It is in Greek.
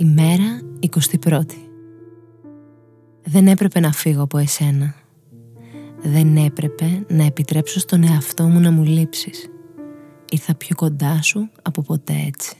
Ημέρα 21 Δεν έπρεπε να φύγω από εσένα. Δεν έπρεπε να επιτρέψω στον εαυτό μου να μου λείψεις. Ήρθα πιο κοντά σου από ποτέ έτσι.